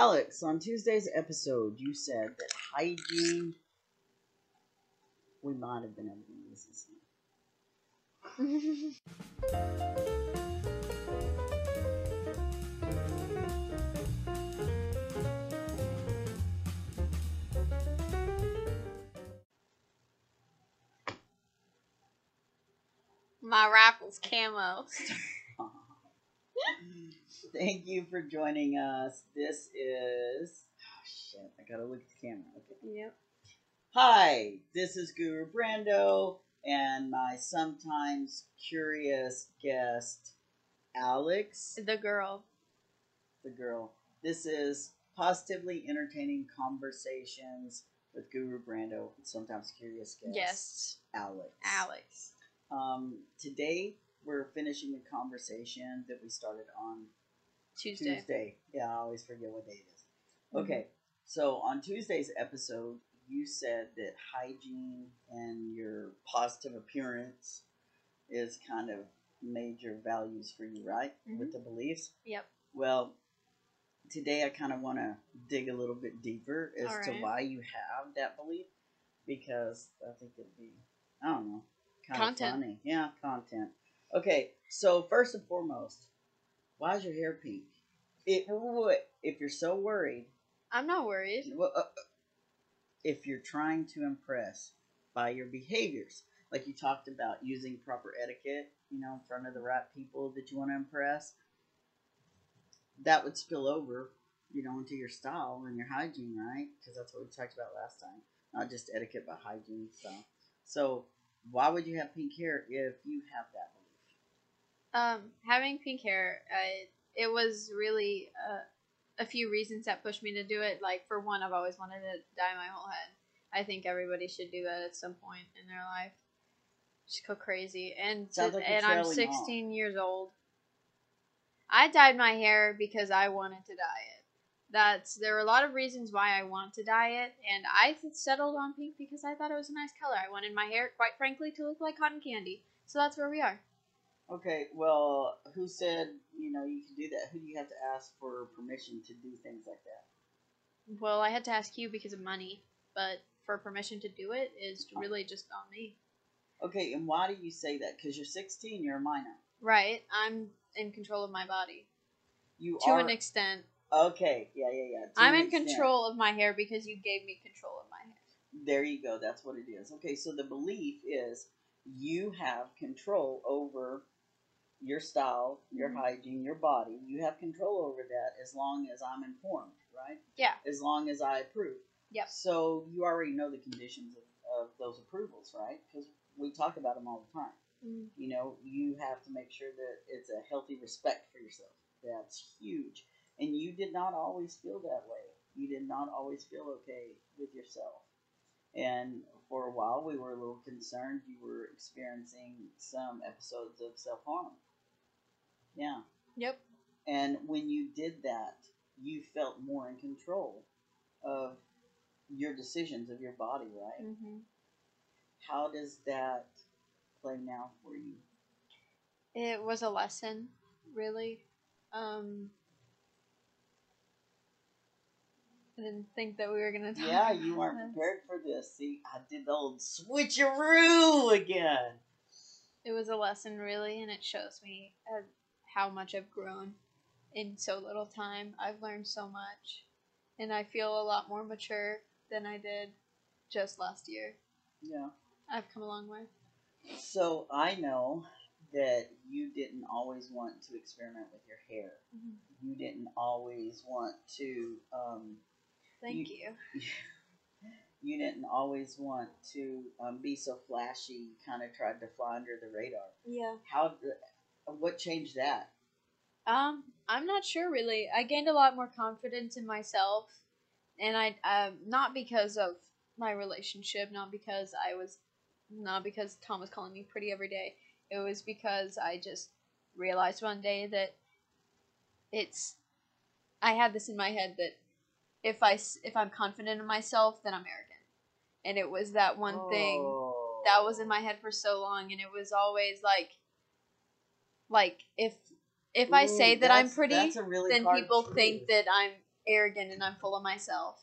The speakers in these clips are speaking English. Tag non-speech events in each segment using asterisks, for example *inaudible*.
Alex, on Tuesday's episode, you said that hygiene. We might have been able to use this. My rifle's camo. *laughs* *laughs* Thank you for joining us. This is. Oh, shit, I gotta look at the camera. Okay. Yep. Hi, this is Guru Brando and my sometimes curious guest, Alex, The girl. the girl. This is positively entertaining conversations with Guru Brando and sometimes curious guest, Yes. Alex. Alex. Um, today we're finishing a conversation that we started on Tuesday. Tuesday. Yeah, I always forget what day it is. Mhm. Okay, so on Tuesday's episode, you said that hygiene and your positive appearance is kind of major values for you, right? With Mhm. the beliefs. Yep. Well, today I kind of want to dig a little bit deeper as to why you have that belief because I think it'd be, I don't know, kind Content. of funny. Yeah, content. Okay, so first and foremost, why is your hair pink? It would if you're so worried. I'm not worried. Well, uh, uh, if you're trying to impress by your behaviors, like you talked about using proper etiquette, you know, in front of the right people that you want to impress, that would spill over, you know, into your style and your hygiene, right? Because that's what we talked about last time. Not just etiquette, but hygiene stuff. So, why would you have pink hair if you have that? Um, having pink hair, uh, it was really uh, a few reasons that pushed me to do it. Like, for one, I've always wanted to dye my whole head. I think everybody should do that at some point in their life. Just go crazy. And Sounds like and I'm trailing 16 years old. I dyed my hair because I wanted to dye it. That's there were a lot of reasons why I want to dye it, and I settled on pink because I thought it was a nice color. I wanted my hair, quite frankly, to look like cotton candy. So that's where we are. Okay, well, who said, you know, you can do that? Who do you have to ask for permission to do things like that? Well, I had to ask you because of money, but for permission to do it is oh. really just on me. Okay, and why do you say that? Because you're 16, you're a minor. Right. I'm in control of my body You to are an extent. okay. Yeah, yeah, yeah. to I'm in extent. control of my hair because you gave me control of my hair. There you go. That's what it is. Okay, so the belief is you have control over your style, your Mhm. hygiene, your body. You have control over that as long as I'm informed, right? Yeah. As long as I approve. Yep. So you already know the conditions of, of those approvals, right? Because we talk about them all the time. You know, you have to make sure that it's a healthy respect for yourself. That's huge. And you did not always feel that way. You did not always feel okay with yourself. And for a while, we were a little concerned you were experiencing some episodes of self harm. Yeah. Yep. And when you did that, you felt more in control of your decisions of your body, right? hmm How does that play now for you? It was a lesson, really. Um, I didn't think that we were gonna talk. Yeah, you weren't this. prepared for this. See, I did the old switcheroo again. It was a lesson, really, and it shows me uh, how much I've grown in so little time. I've learned so much, and I feel a lot more mature than I did just last year. Yeah. I've come a long way. So I know that you didn't always want to experiment with your hair. Mhm. You didn't always want to. Um, Thank You- you. *laughs* you didn't always want to um, be so flashy. Kind of tried to fly under the radar. Yeah. How? What changed that? Um, I'm not sure really. I gained a lot more confidence in myself, and I um not because of my relationship, not because I was, not because Tom was calling me pretty every day. It was because I just realized one day that it's. I had this in my head that if I if I'm confident in myself, then I'm arrogant, and it was that one thing Oh. that was in my head for so long and it was always like like if if I Ooh, say that I'm pretty, really then people truth. think that I'm arrogant and I'm full of myself.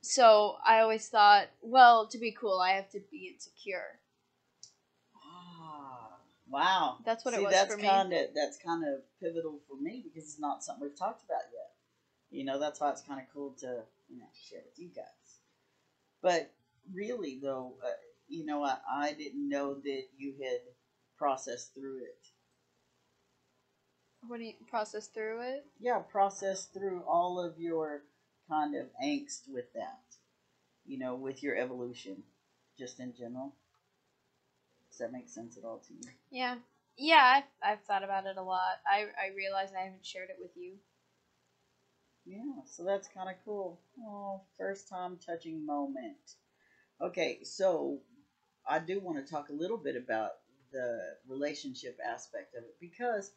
So I always thought, well, to be cool, I have to be insecure. Ah, wow. That's what it was that's for me. kind of that's kind of pivotal for me because it's not something we've talked about yet. You know, that's why it's kind of cool to you know share with you guys. But really, though, uh, you know, I, I didn't know that you had processed through it. What do you process through it? Yeah, process through all of your kind of angst with that. You know, with your evolution, just in general. Does that make sense at all to you? Yeah. Yeah, I've, I've thought about it a lot. I, I realize I haven't shared it with you. Yeah, so that's kind of cool. Oh, first time touching moment. Okay, so I do want to talk a little bit about the relationship aspect of it because,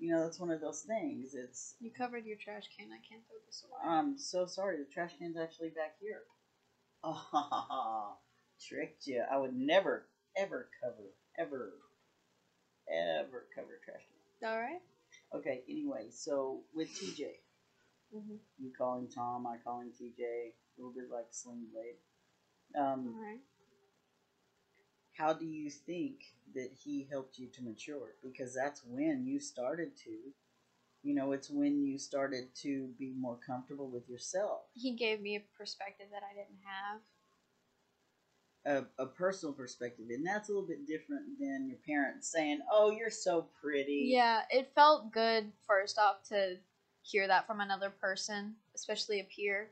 you know, that's one of those things. It's, You covered your trash can. I can't throw this away. I'm so sorry, the trash can's actually back here. Oh, *laughs* tricked you. I would never, ever cover, ever, ever cover trash can. All right. Okay, anyway, so with TJ. Mm-hmm. You call him Tom, I call him TJ, a little bit like Sling Blade. Um, All right. How do you think that he helped you to mature? Because that's when you started to, you know, it's when you started to be more comfortable with yourself. He gave me a perspective that I didn't have. A, a personal perspective, and that's a little bit different than your parents saying, "Oh, you're so pretty." Yeah, it felt good first off to hear that from another person, especially a peer.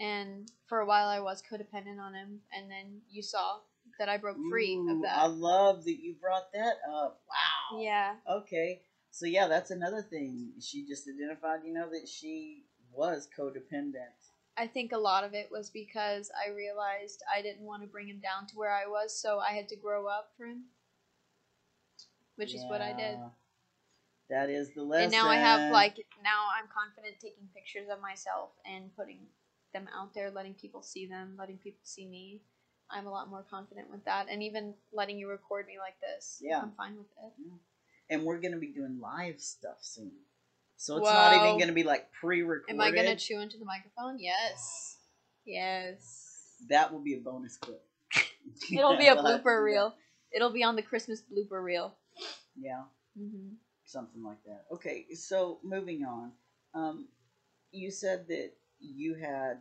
And for a while, I was codependent on him, and then you saw that I broke free Ooh, of I love that you brought that up. Wow. Yeah, Okay. So yeah, that's another thing. She just identified, you know, that she was codependent. I think a lot of it was because I realized I didn't want to bring him down to where I was, so I had to grow up for him, which is what I did. That is the lesson. And now I have like now I'm confident taking pictures of myself and putting them out there, letting people see them, letting people see me. I'm a lot more confident with that, and even letting you record me like this. Yeah. I'm fine with it. and we're gonna be doing live stuff soon. So it's not even gonna be like pre-recorded. Am I gonna chew into the microphone? Yes. Yes. that will be a bonus clip. *laughs* It'll be a We'll have to do blooper reel. It'll be on the Christmas blooper reel. Yeah, hmm something like that. Okay, so moving on. Um, you said that you had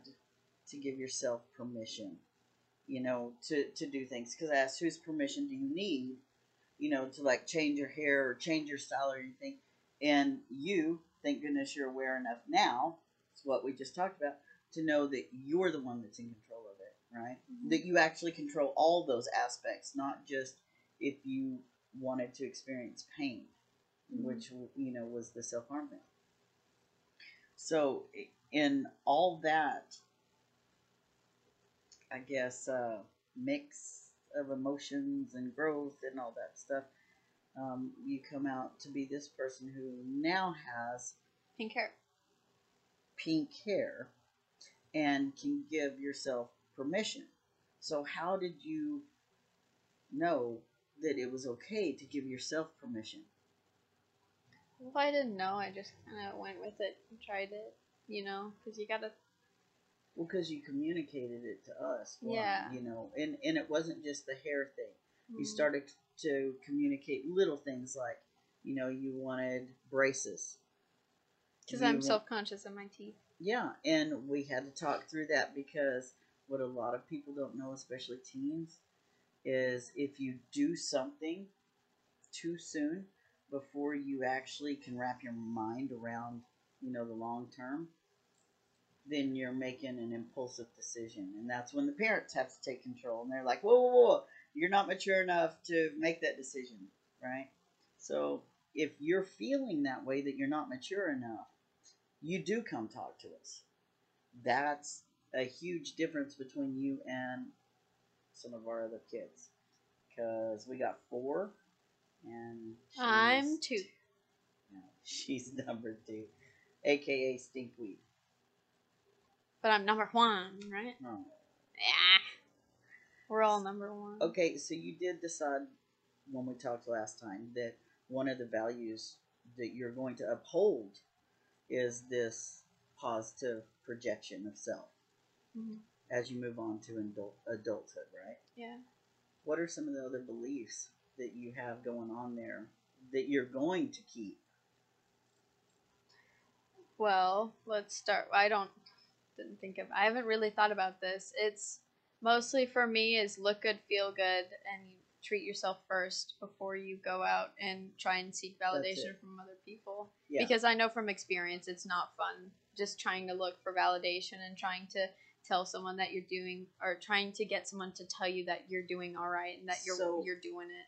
to give yourself permission, you know, to to do things. Because I asked, whose permission do you need, you know, to like change your hair or change your style or anything? And you, thank goodness, you're aware enough now. It's what we just talked about to know that you're the one that's in control of it, right? Mhm. That you actually control all those aspects, not just if you wanted to experience pain, Mhm. which you know was the self harm thing. So in all that, I guess uh, mix of emotions and growth and all that stuff, um, you come out to be this person who now has Pink hair. pink hair and can give yourself permission. So, how did you know that it was okay to give yourself permission? Well, I didn't know. I just kind of went with it and tried it. You know, because you gotta. Well, because you communicated it to us. one, Yeah. You know, and, and it wasn't just the hair thing. You Mm. started to communicate little things like, you know, you wanted braces. Because I'm self conscious of my teeth. Yeah, and we had to talk through that because what a lot of people don't know, especially teens, is if you do something too soon before you actually can wrap your mind around, you know, the long term, then you're making an impulsive decision. And that's when the parents have to take control. And they're like, whoa, whoa, whoa, you're not mature enough to make that decision, right? So if you're feeling that way, that you're not mature enough, you do come talk to us. That's a huge difference between you and some of our other kids. Because we got four, and she's, I'm two. no, *laughs* she's number two, aka Stinkweed. But I'm number one, right? Oh. Yeah. We're all number one. Okay, so you did decide when we talked last time that one of the values that you're going to uphold is this positive projection of self Mhm. as you move on to adult, adulthood, right? Yeah. What are some of the other beliefs that you have going on there that you're going to keep? Well, let's start. I don't didn't think of. I haven't really thought about this. It's mostly for me is look good, feel good, and you treat yourself first before you go out and try and seek validation from other people. Yeah. Because I know from experience, it's not fun just trying to look for validation and trying to tell someone that you're doing or trying to get someone to tell you that you're doing all right and that you're So- you're doing it.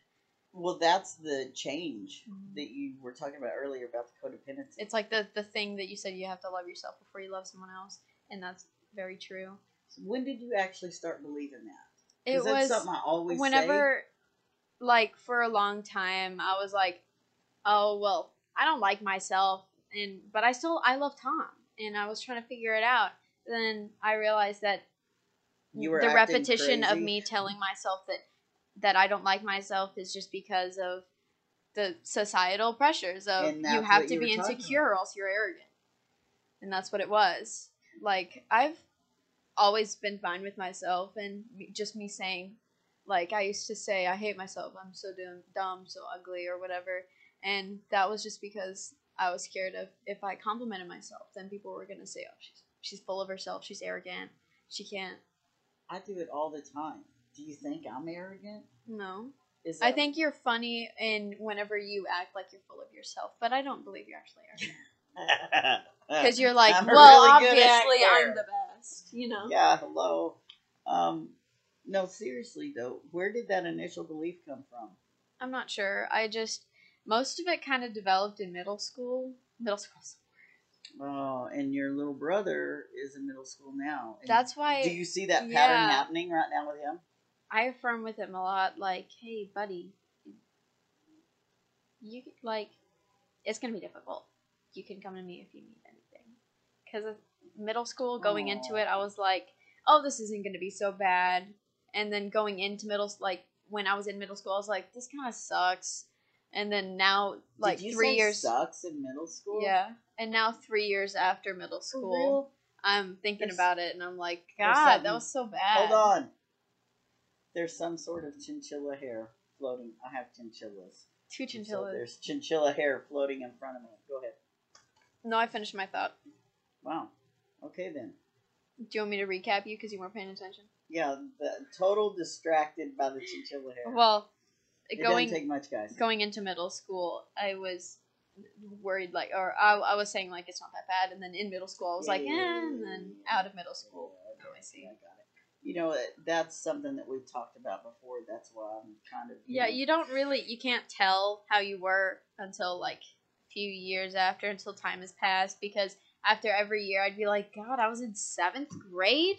Well, that's the change Mhm. that you were talking about earlier about the codependency. It's like the the thing that you said you have to love yourself before you love someone else, and that's very true. when did you actually start believing that? It was something I always say. whenever like for a long time i was like oh well i don't like myself and but i still i love tom and i was trying to figure it out then i realized that You were the repetition of me telling myself that that i don't like myself is just because of the societal pressures of you have to you be insecure or else you're arrogant and that's what it was like i've always been fine with myself and just me saying like i used to say i hate myself. I'm so dumb, dumb so ugly or whatever. And that was just because i was scared of if i complimented myself then people were going to say oh she's, she's full of herself. She's arrogant. She can't I do it all the time. Do you think I'm arrogant? no. Is i think you're funny and whenever you act like you're full of yourself but i don't believe you're actually arrogant *laughs* because you're like I'm well really obviously i'm the best you know Yeah, hello. Um, no, seriously though, where did that initial belief come from? I'm not sure. I just most of it kind of developed in middle school. Middle school. Oh, and your little brother is in middle school now. And That's why do you see that pattern yeah. happening right now with him? I affirm with him a lot. Like, hey, buddy, you like it's gonna be difficult. You can come to me if you need anything. Because middle school, going into it, I was like, oh, this isn't gonna be so bad. And then going into middle, like when I was in middle school, I was like, this kind of sucks. And then now, like Did you three say years, sucks in middle school. yeah. And now three years after middle school? I'm thinking There's- about it, and I'm like, God, that was so bad. Hold on. There's some sort of chinchilla hair floating. I have chinchillas. Two So chinchillas. there's chinchilla hair floating in front of me. Go ahead. No, I finished my thought. Wow. Okay then. Do you want me to recap you because you weren't paying attention? Yeah, the total distracted by the chinchilla hair. Well, it going doesn't take much, guys. going into middle school, I was worried like, or I, I was saying like it's not that bad, and then in middle school I was like, eh, and then out of middle school, Yeah, oh, I see. I got it. You know, it- that's something that we've talked about before. That's why I'm kind of. Yeah, you don't really, you can't tell how you were until like few years after, until time has passed. Because after every year, I'd be like, God, I was in seventh grade.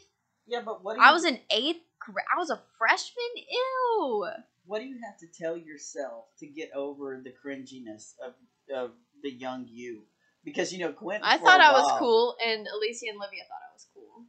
Yeah, but what do you, I was in eighth grade. I was a freshman. Ew. what do you have to tell yourself to get over the cringiness of of the young you? Because you know, Quentin. I thought I was cool, and Alicia and Livia thought I was cool.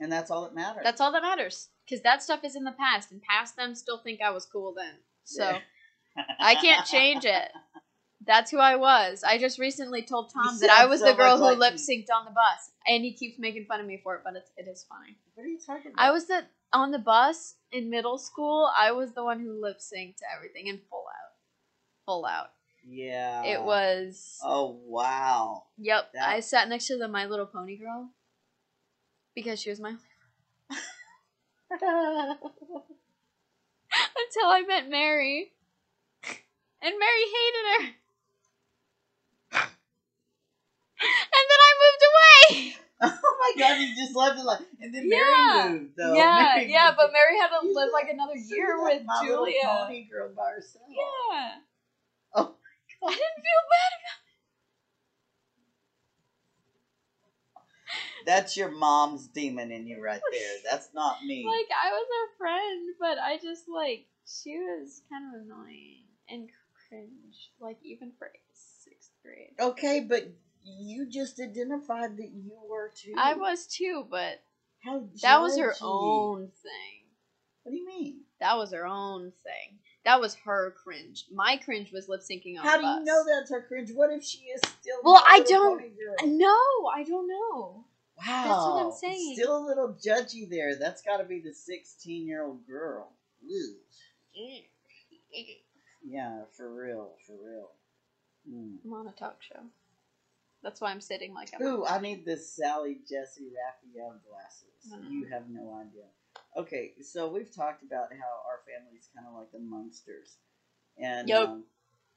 and that's all that matters. That's all that matters. Because that stuff is in the past, and past them still think I was cool then. So Yeah. I can't change it. *laughs* That's who I was. I just recently told Tom that I was the girl who lip synced on the bus, and he keeps making fun of me for it, but it's, it is funny. What are you talking about? I was the on the bus in middle school. I was the one who lip synced to everything and full out, full out. Yeah. It was. Oh wow. Yep, that- I sat next to the My Little Pony girl because she was my *laughs* *laughs* until I met Mary, and Mary hated her, and then I moved away. *laughs* oh my god, you just left it like, and then Yeah. Mary moved though. yeah, Mary yeah, moved. but Mary had to You live like *laughs* another year you with my little Julia. pony girl by herself. Yeah. Oh my god. I didn't feel bad about That's your mom's demon in you right *laughs* there. That's not me. Like I was her friend, but I just like she was kind of annoying and cringe. Like even for sixth grade, okay, but you just identified that you were too. I was too, but How that was her own thing. What do you mean? That was her own thing. That was her cringe. My cringe was lip syncing on How do you know that's her cringe? What if she is still? Well, I don't-? No, I don't know. Wow, that's what I'm saying. Still a little judgy there. That's got to be the sixteen-year-old girl. Ugh. Yeah, for real, for real. Mm. I'm on a talk show. That's why I'm sitting like I'm. Ooh, I need this Sally Jessy Raphael glasses. Mm. You have no idea. Okay, so we've talked about how our family's kind of like the Munsters, and Yup. um,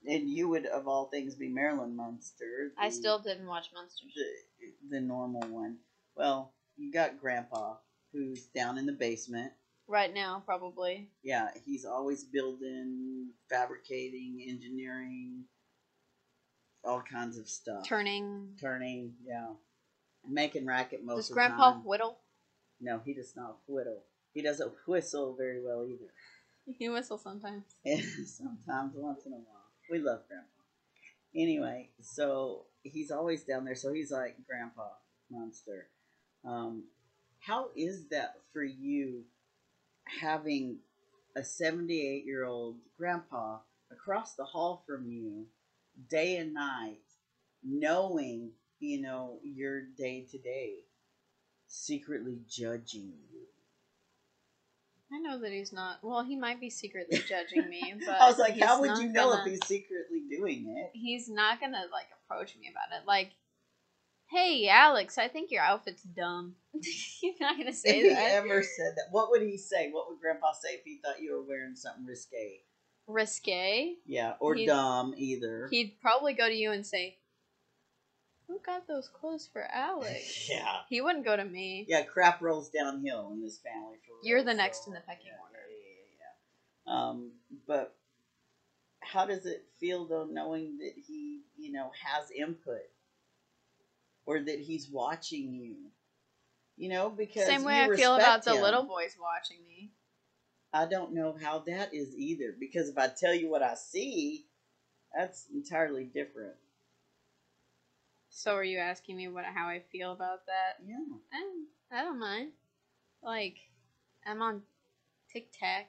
and you would of all things be Marilyn Munster. I still didn't watch Munsters. the the normal one. Well, you got Grandpa who's down in the basement. Right now, probably. Yeah, he's always building, fabricating, engineering, all kinds of stuff. Turning. Turning, yeah. Making racket most Does of Grandpa the time. whittle? No, he does not whittle. He doesn't whistle very well either. *laughs* He whistles sometimes. *laughs* Sometimes, once in a while. We love Grandpa. Anyway, so he's always down there. So he's like Grandpa Munster. Um, how is that for you having a 78 year old grandpa across the hall from you day and night, knowing, you know, your day to day, secretly judging you? I know that he's not. Well, he might be secretly *laughs* judging me, but I was like, how would you know gonna- if he's secretly doing it? He's not gonna like approach me about it. Like, hey, Alex, I think your outfit's dumb. *laughs* he's not gonna If say he that. ever said that, what would he say? What would Grandpa say if he thought you were wearing something risque? Risque. Yeah, or He'd- dumb either. He'd probably go to you and say, "Who got those clothes for Alex?" *laughs* yeah, He wouldn't go to me. yeah. Crap rolls downhill in this family. For You're real, the next so, in the pecking yeah, order. Yeah, yeah, yeah. Um, but how does it feel though, knowing that he, you know, has input, or that he's watching you? You know, because Same way you I feel about respect the little boys watching me. I don't know how that is either because if I tell you what I see, that's entirely different. So are you asking me what how I feel about that? Yeah. Eh, I don't mind. Like, I'm on. TikTok.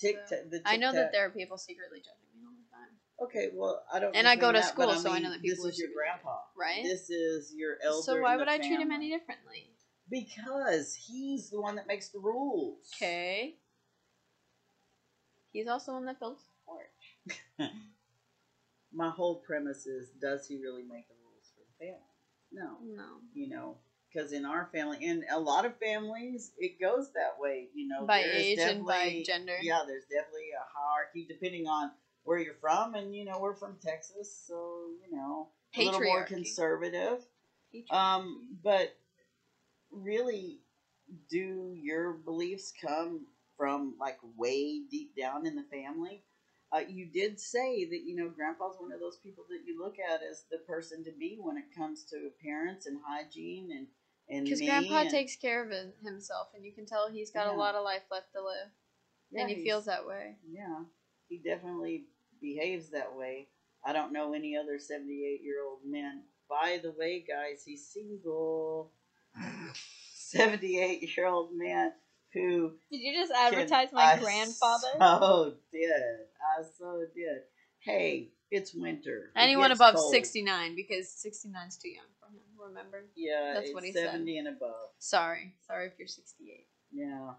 the I know that there are people secretly judging me all the time. Okay, well, I don't. And I go to that, school, but so I mean, know that people This is your grandpa, Right? This is your elder. so why would I treat him any differently? Because he's the one that makes the rules. Okay. He's also on the one that builds the porch. *laughs* My whole premise is: Does he really make the rules for the family? No. No. You know, because in our family, in a lot of families, it goes that way. You know, By age and by gender. Yeah, there's definitely a hierarchy depending on where you're from, and you know, we're from Texas, so you know, a little more conservative. Um, but really, do your beliefs come from like way deep down in the family? Uh, you did say that you know Grandpa's one of those people that you look at as the person to be when it comes to appearance and hygiene and and Because Grandpa and- takes care of himself, and you can tell he's got Yeah. a lot of life left to live, yeah, and he feels that way. Yeah, he definitely behaves that way. I don't know any other 78 year old men. By the way, guys, he's single. *sighs* 78 year old man who. Did you just can- advertise my I grandfather? So did. I so did. Hey, it's winter. Anyone gets above cold. 69, because 69 is too young for him, remember? Yeah, That's what he said. 70 and above. Sorry. Sorry if you're 68. Yeah.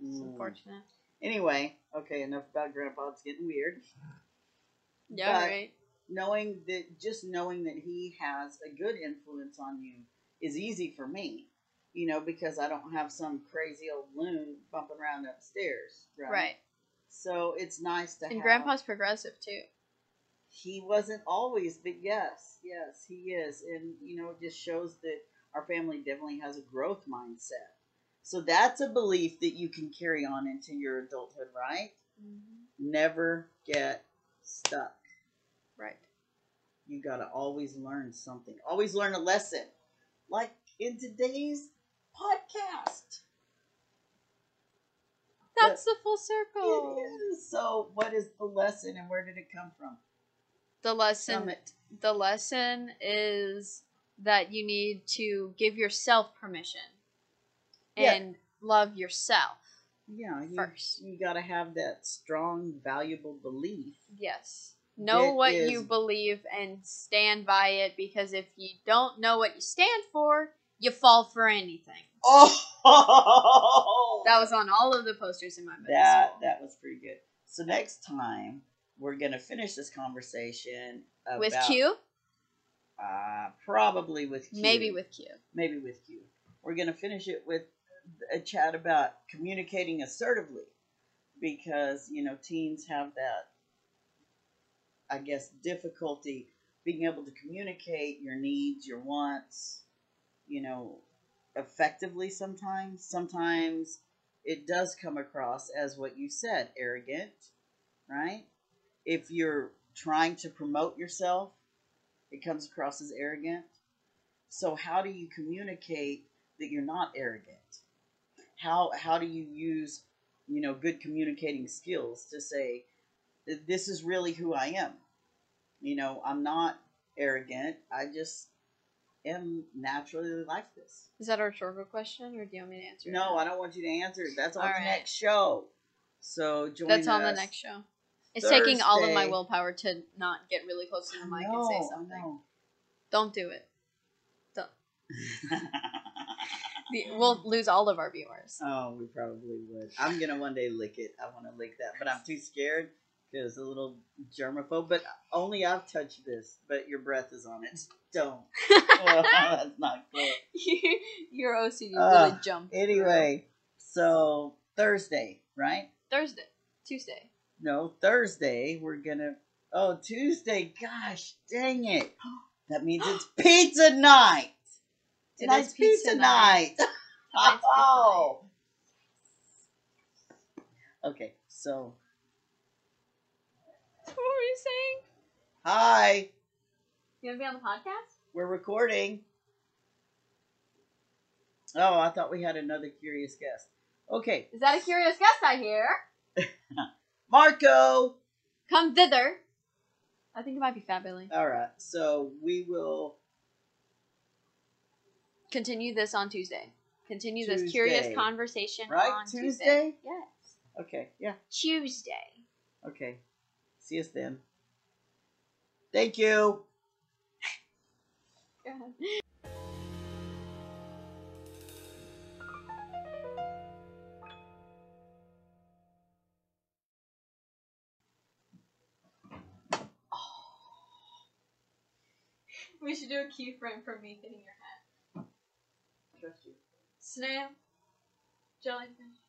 It's Mm. unfortunate. Anyway, okay, enough about Grandpa. It's getting weird. Yeah, But- right. knowing that just knowing that he has a good influence on you is easy for me you know because i don't have some crazy old loon bumping around upstairs right, Right. so it's nice to have And have Grandpa's progressive, too. he wasn't always but yes yes he is and you know it just shows that our family definitely has a growth mindset so that's a belief that you can carry on into your adulthood right mm-hmm. never get stuck Right. you gotta always learn something. Always learn a lesson. Like in today's podcast. That's the full circle. is. So what is the lesson and where did it come from? The lesson From it. the lesson is that you need to give yourself permission Yeah. and love yourself. Yeah, you, first. you got to have that strong, valuable belief. Yes. Know It what is- you believe and stand by it because if you don't know what you stand for, you fall for anything. Oh, That was on all of the posters in my middle that school. that was pretty good. So next time we're gonna finish this conversation about, with Q? uh, probably with Q. Maybe with Q. maybe with Q. We're gonna finish it with a chat about communicating assertively, because you know teens have that, I guess, difficulty being able to communicate your needs, your wants, you know, effectively. Sometimes, sometimes it does come across as what you said, arrogant, right? If you're trying to promote yourself, it comes across as arrogant. So how do you communicate that you're not arrogant? How how do you use, you know, good communicating skills to say this is really who I am? You know, I'm not arrogant. I just am naturally like this. Is that a rhetorical question, or do you want me to answer? No? I don't want you to answer it. That's on All the right. next show. So join us. That's on the next show. It's taking all of my willpower to not get really close to the mic and say something. Don't do it. Don't. *laughs* We'll lose all of our viewers. oh, we probably would. I'm gonna one day lick it. I want to lick that, but I'm too scared because a little germaphobe. But only I've touched this. But your breath is on it. Don't. *laughs* oh, that's not cool. Your OCD Uh, really jumped. Anyway, so Thursday, right? Thursday, Tuesday. No, Thursday we're gonna. Oh, Tuesday. Gosh, dang it! *gasps* That means it's *gasps* pizza night. Tonight's pizza pizza night. night. Tonight's *laughs* pizza oh. Okay, so *laughs* What were you saying? hi, You want to be on the podcast? we're recording. Oh, I thought we had another curious guest. Okay, Is that a curious guest I hear? *laughs* Marco. Come thither. I think it might be Fat Billy. All right, so we will. Continue this on Tuesday. Continue this curious conversation Right? on Tuesday. Tuesday? Yes. Okay, yeah, Tuesday. okay. See us then. Thank you. *laughs* We should do a keyframe for me hitting your head. Trust you. Snail. Jellyfish.